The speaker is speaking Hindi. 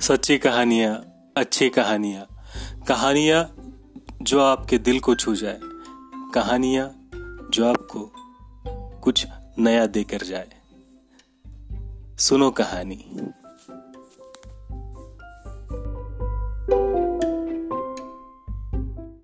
सच्ची कहानियाँ, अच्छी कहानियाँ। कहानियाँ जो आपके दिल को छू जाए। कहानियाँ जो आपको कुछ नया देकर जाए। सुनो कहानी।